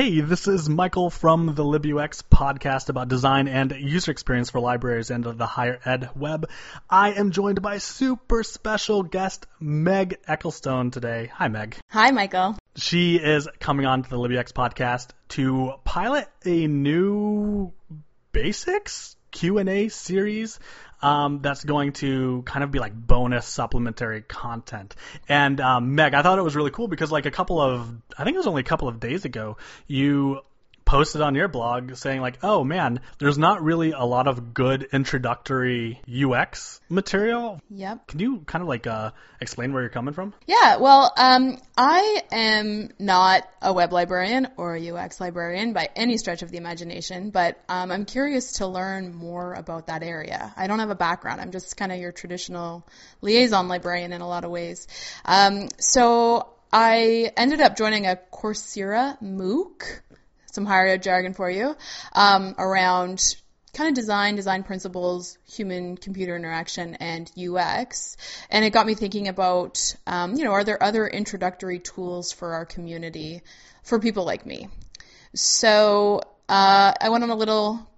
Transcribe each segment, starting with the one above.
Hey, this is Michael from the LibUX podcast about design and user experience for libraries and the higher ed web. I am joined by super special guest Meg Ecclestone today. Hi, Meg. Hi, Michael. She is coming on to the LibUX podcast to pilot a new basics Q&A series um, that's going to kind of be like bonus supplementary content. And um, Meg, I thought it was really cool because like a couple of, I think it was only a couple of days ago, you posted on your blog saying like, "Oh man, there's not really a lot of good introductory UX material." Yep. Can you kind of like uh, explain where you're coming from? Yeah. Well, um, I am not a web librarian or a UX librarian by any stretch of the imagination, but um, I'm curious to learn more about that area. I don't have a background. I'm just kind of your traditional liaison librarian in a lot of ways. Um, so I ended up joining a Coursera MOOC some higher ed jargon for you um, around kind of design, design principles, human computer interaction, and UX. And it got me thinking about, um, you know, are there other introductory tools for our community for people like me? So uh, I went on a little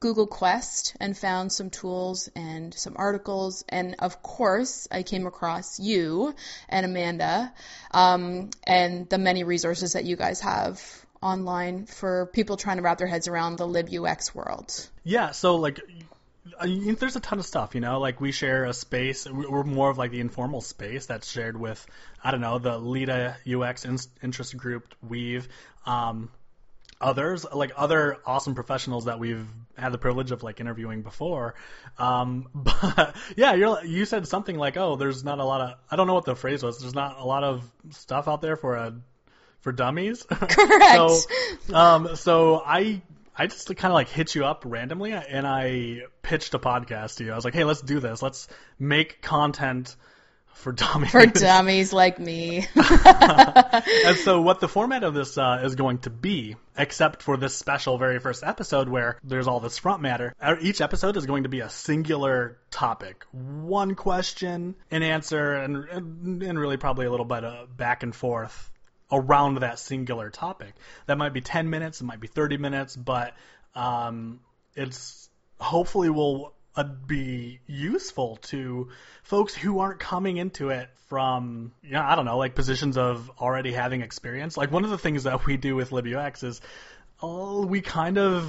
Google Quest and found some tools and some articles. And of course, I came across you and Amanda um, and the many resources that you guys have online for people trying to wrap their heads around the libux world? Yeah, so like I mean, there's a ton of stuff, you know. Like we share a space. We're more of like the informal space that's shared with, I don't know, the Lita UX interest group, Weave, um, others, like other awesome professionals that we've had the privilege of like interviewing before. Um, but yeah, you're, you said something like, oh, there's not a lot of, I don't know what the phrase was. There's not a lot of stuff out there for a for dummies. Correct. so, um, so I I just kind of like hit you up randomly and I pitched a podcast to you. I was like, hey, let's do this. Let's make content for dummies. For dummies like me. and so, what the format of this uh, is going to be, except for this special very first episode where there's all this front matter, er, each episode is going to be a singular topic, one question, an answer, and and really probably a little bit of back and forth around that singular topic. That might be 10 minutes, it might be 30 minutes, but um, it's hopefully will uh, be useful to folks who aren't coming into it from, you know, I don't know, like positions of already having experience. Like one of the things that we do with LibUX is oh, we kind of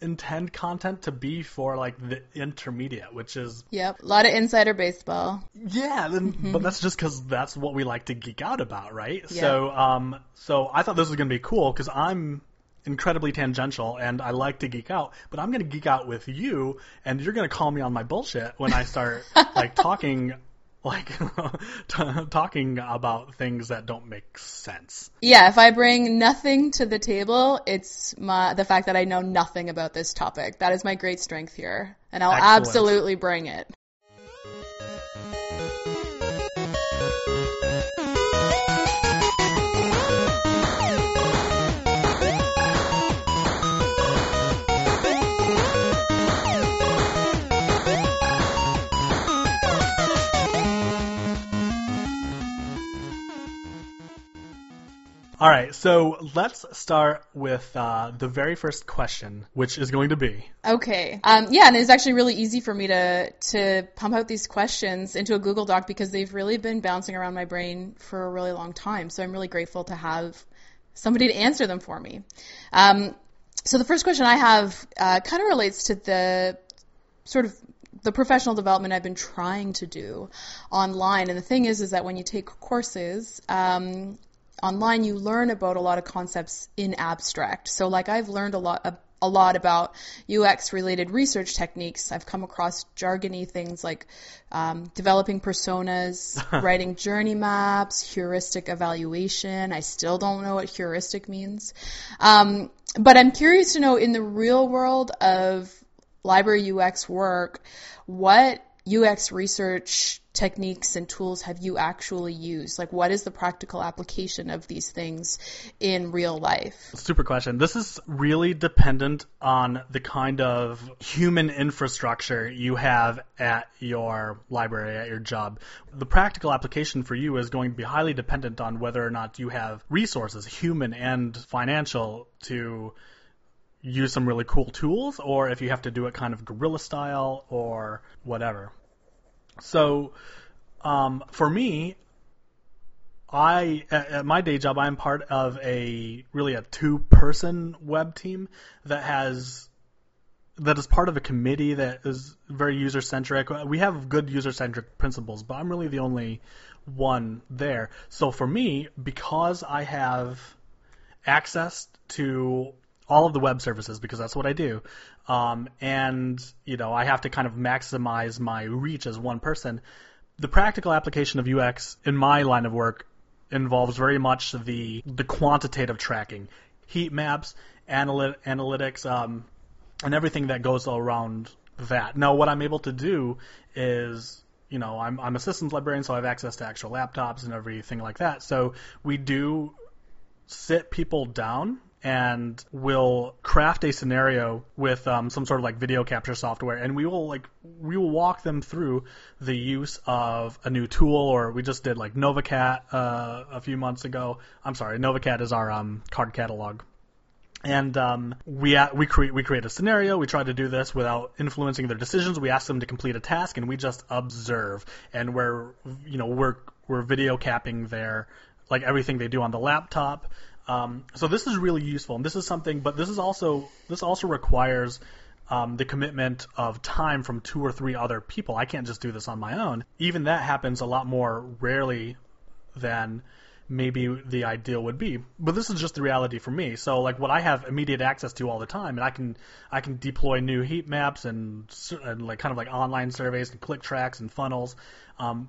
intend content to be for like the intermediate, which is yep, a lot of insider baseball. Yeah, then, mm-hmm. but that's just because that's what we like to geek out about, right? Yep. So, um, so I thought this was gonna be cool because I'm incredibly tangential and I like to geek out, but I'm going to geek out with you and you're going to call me on my bullshit when I start like talking like t- talking about things that don't make sense. Yeah, if I bring nothing to the table, it's my the fact that I know nothing about this topic. That is my great strength here, and I'll Excellent. absolutely bring it. All right, so let's start with uh, the very first question, which is going to be. Okay. Um, yeah, and it's actually really easy for me to to pump out these questions into a Google Doc because they've really been bouncing around my brain for a really long time. So I'm really grateful to have somebody to answer them for me. Um, so the first question I have uh, kind of relates to the sort of the professional development I've been trying to do online. And the thing is, is that when you take courses, um, online you learn about a lot of concepts in abstract. So like I've learned a lot a, a lot about UX related research techniques. I've come across jargony things like um, developing personas, writing journey maps, heuristic evaluation. I still don't know what heuristic means. Um, but I'm curious to know in the real world of library UX work, what UX research techniques and tools have you actually used? Like, what is the practical application of these things in real life? Super question. This is really dependent on the kind of human infrastructure you have at your library, at your job. The practical application for you is going to be highly dependent on whether or not you have resources, human and financial, to use some really cool tools or if you have to do it kind of guerrilla style or whatever. So, um, for me, I at, my day job I'm part of a really a two person web team that has that is part of a committee that is very user centric. We have good user centric principles, but I'm really the only one there. So for me, because I have access to all of the web services because that's what I do. Um, and you know, I have to kind of maximize my reach as one person. The practical application of UX in my line of work involves very much the the quantitative tracking, heat maps, analyt- analytics, um, and everything that goes around that. Now, what I'm able to do is you know, I'm, I'm a systems librarian, so I have access to actual laptops and everything like that. So we do sit people down and we'll craft a scenario with um, some sort of like video capture software, and we will like we will walk them through the use of a new tool, or we just did like Novacat uh, a few months ago. I'm sorry, Novacat is our um, card catalog. And um, we we create we create a scenario. We try to do this without influencing their decisions. We ask them to complete a task, and we just observe. And we're you know we're we're video capping their like everything they do on the laptop. Um, so this is really useful, and this is something, but this is also this also requires um, the commitment of time from two or three other people. I can't just do this on my own. Even that happens a lot more rarely than maybe the ideal would be. But this is just the reality for me. So like what I have immediate access to all the time, and I can I can deploy new heat maps and, and like kind of like online surveys and click tracks and funnels. Um,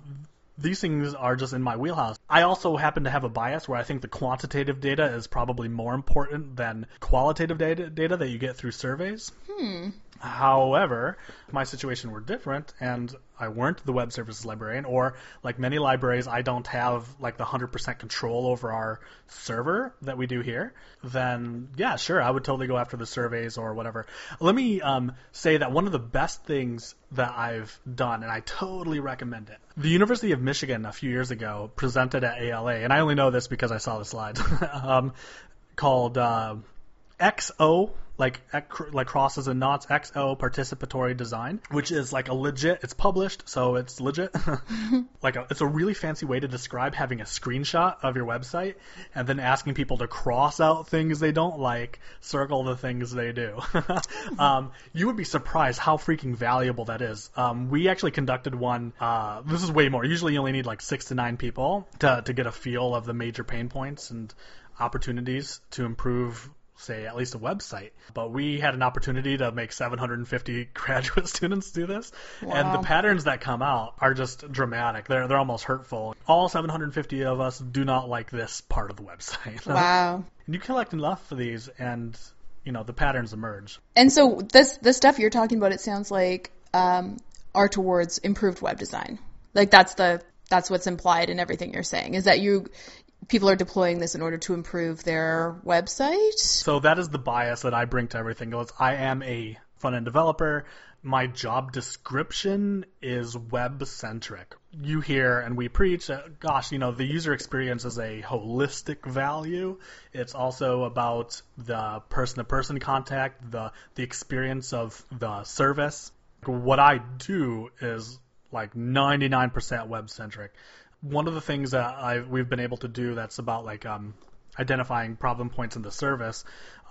these things are just in my wheelhouse. I also happen to have a bias where I think the quantitative data is probably more important than qualitative data, data that you get through surveys. Hmm. However, my situation were different, and I weren't the web services librarian, or like many libraries, I don't have like the 100% control over our server that we do here, then yeah, sure, I would totally go after the surveys or whatever. Let me um, say that one of the best things that I've done, and I totally recommend it. The University of Michigan a few years ago presented at ALA, and I only know this because I saw the slides, um, called uh, XO like like crosses and knots XO participatory design, which is like a legit. It's published, so it's legit. like a, it's a really fancy way to describe having a screenshot of your website and then asking people to cross out things they don't like, circle the things they do. um, you would be surprised how freaking valuable that is. Um, we actually conducted one. Uh, this is way more. Usually, you only need like six to nine people to to get a feel of the major pain points and opportunities to improve say at least a website. But we had an opportunity to make 750 graduate students do this, wow. and the patterns that come out are just dramatic. They're they're almost hurtful. All 750 of us do not like this part of the website. Wow. and you collect enough of these, and you know the patterns emerge. And so this the stuff you're talking about, it sounds like um, are towards improved web design. Like that's the that's what's implied in everything you're saying is that you people are deploying this in order to improve their website. So that is the bias that I bring to everything. I am a front end developer. My job description is web centric. You hear and we preach, uh, gosh, you know, the user experience is a holistic value. It's also about the person to person contact, the, the experience of the service. What I do is like 99% web centric one of the things that I we've been able to do that's about like um, identifying problem points in the service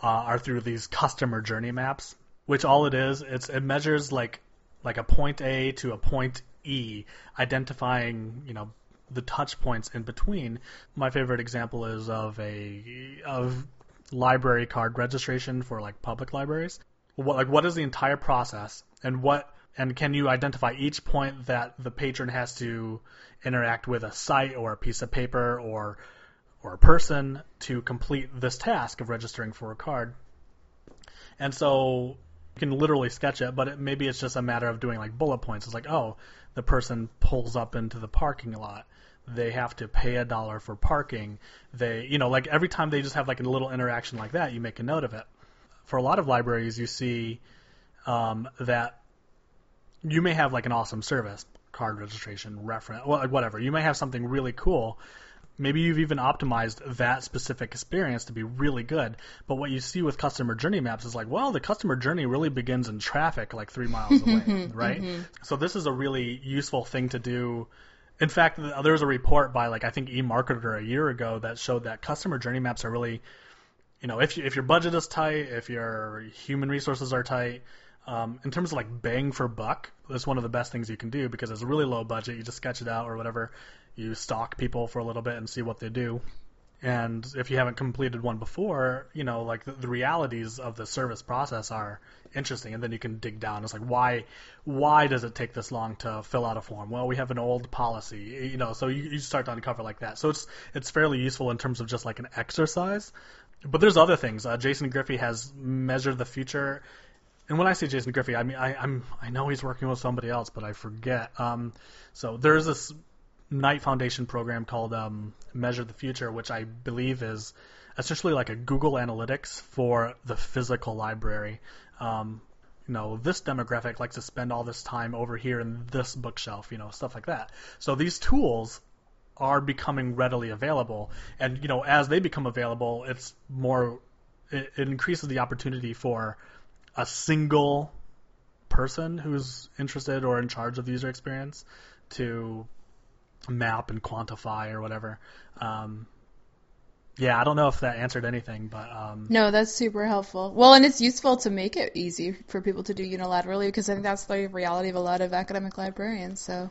uh, are through these customer journey maps, which all it is, it's it measures like like a point A to a point E, identifying you know the touch points in between. My favorite example is of a of library card registration for like public libraries. What like what is the entire process and what and can you identify each point that the patron has to interact with a site or a piece of paper or or a person to complete this task of registering for a card? And so You can literally sketch it, but it, maybe it's just a matter of doing like bullet points. It's like, oh, the person pulls up into the parking lot. They have to pay a dollar for parking. They, you know, like every time they just have like a little interaction like that, you make a note of it. For a lot of libraries, you see um, that you may have like an awesome service, card registration, reference, well, whatever. You may have something really cool. Maybe you've even optimized that specific experience to be really good. But what you see with customer journey maps is like, well, the customer journey really begins in traffic like three miles away, mm-hmm. right? Mm-hmm. So this is a really useful thing to do. In fact, there was a report by like I think eMarketer a year ago that showed that customer journey maps are really, you know, if you, if your budget is tight, if your human resources are tight, um, in terms of like bang for buck, that's one of the best things you can do because it's a really low budget. You just sketch it out or whatever. You stalk people for a little bit and see what they do. And if you haven't completed one before, you know, like the, the realities of the service process are interesting, and then you can dig down. It's like why, why does it take this long to fill out a form? Well, we have an old policy, you know. So you, you start to uncover like that. So it's it's fairly useful in terms of just like an exercise. But there's other things. Uh, Jason Griffey has measured the future and when I say Jason Griffey, I mean I, I'm I know he's working with somebody else, but I forget. Um, so there's this Knight Foundation program called um, Measure the Future, which I believe is essentially like a Google Analytics for the physical library. Um, you know, this demographic likes to spend all this time over here in this bookshelf, you know, stuff like that. So these tools are becoming readily available, and you know, as they become available, it's more it, it increases the opportunity for a single person who's interested or in charge of the user experience to map and quantify or whatever. Um, yeah, I don't know if that answered anything, but um, No, that's super helpful. Well, and it's useful to make it easy for people to do unilaterally because I think that's the reality of a lot of academic librarians. So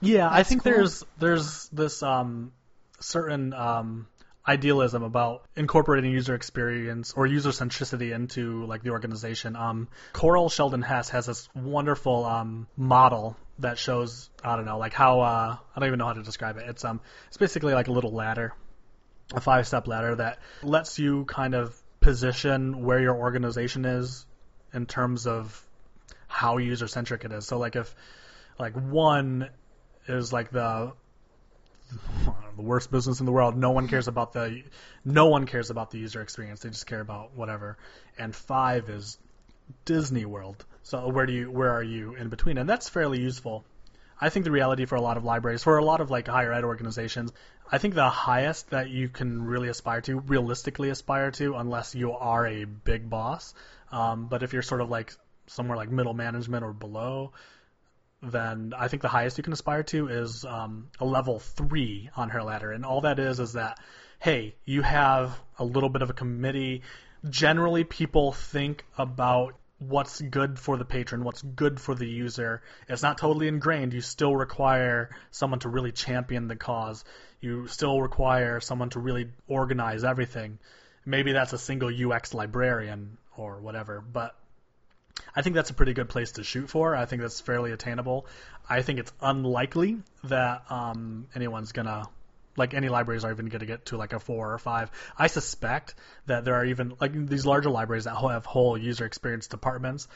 yeah, I think cool. there's there's this um, certain um, idealism about incorporating user experience or user centricity into like the organization. Um, Coral Sheldon Hess has this wonderful um, model that shows I don't know like how uh, I don't even know how to describe it. It's um it's basically like a little ladder, a five step ladder that lets you kind of position where your organization is in terms of how user centric it is. So like if like one is like the the worst business in the world. No one cares about the no one cares about the user experience. They just care about whatever. And five is Disney World. So where do you where are you in between? And that's fairly useful. I think the reality for a lot of libraries, for a lot of like higher ed organizations, I think the highest that you can really aspire to, realistically aspire to, unless you are a big boss. Um, but if you're sort of like somewhere like middle management or below, then I think the highest you can aspire to is um, a level three on her ladder. And all that is is that, hey, you have a little bit of a committee. Generally, people think about what's good for the patron, what's good for the user. It's not totally ingrained. You still require someone to really champion the cause. You still require someone to really organize everything. Maybe that's a single UX librarian or whatever, but I think that's a pretty good place to shoot for. I think that's fairly attainable. I think it's unlikely that um, anyone's gonna like any libraries are even going to get to like a four or five. I suspect that there are even like these larger libraries that have whole user experience departments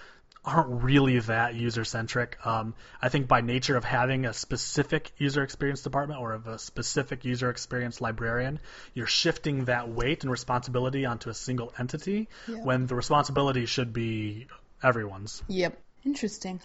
aren't really that user centric. Um, I think by nature of having a specific user experience department or of a specific user experience librarian, you're shifting that weight and responsibility onto a single entity Yeah. when the responsibility should be everyone's. Yep. Interesting.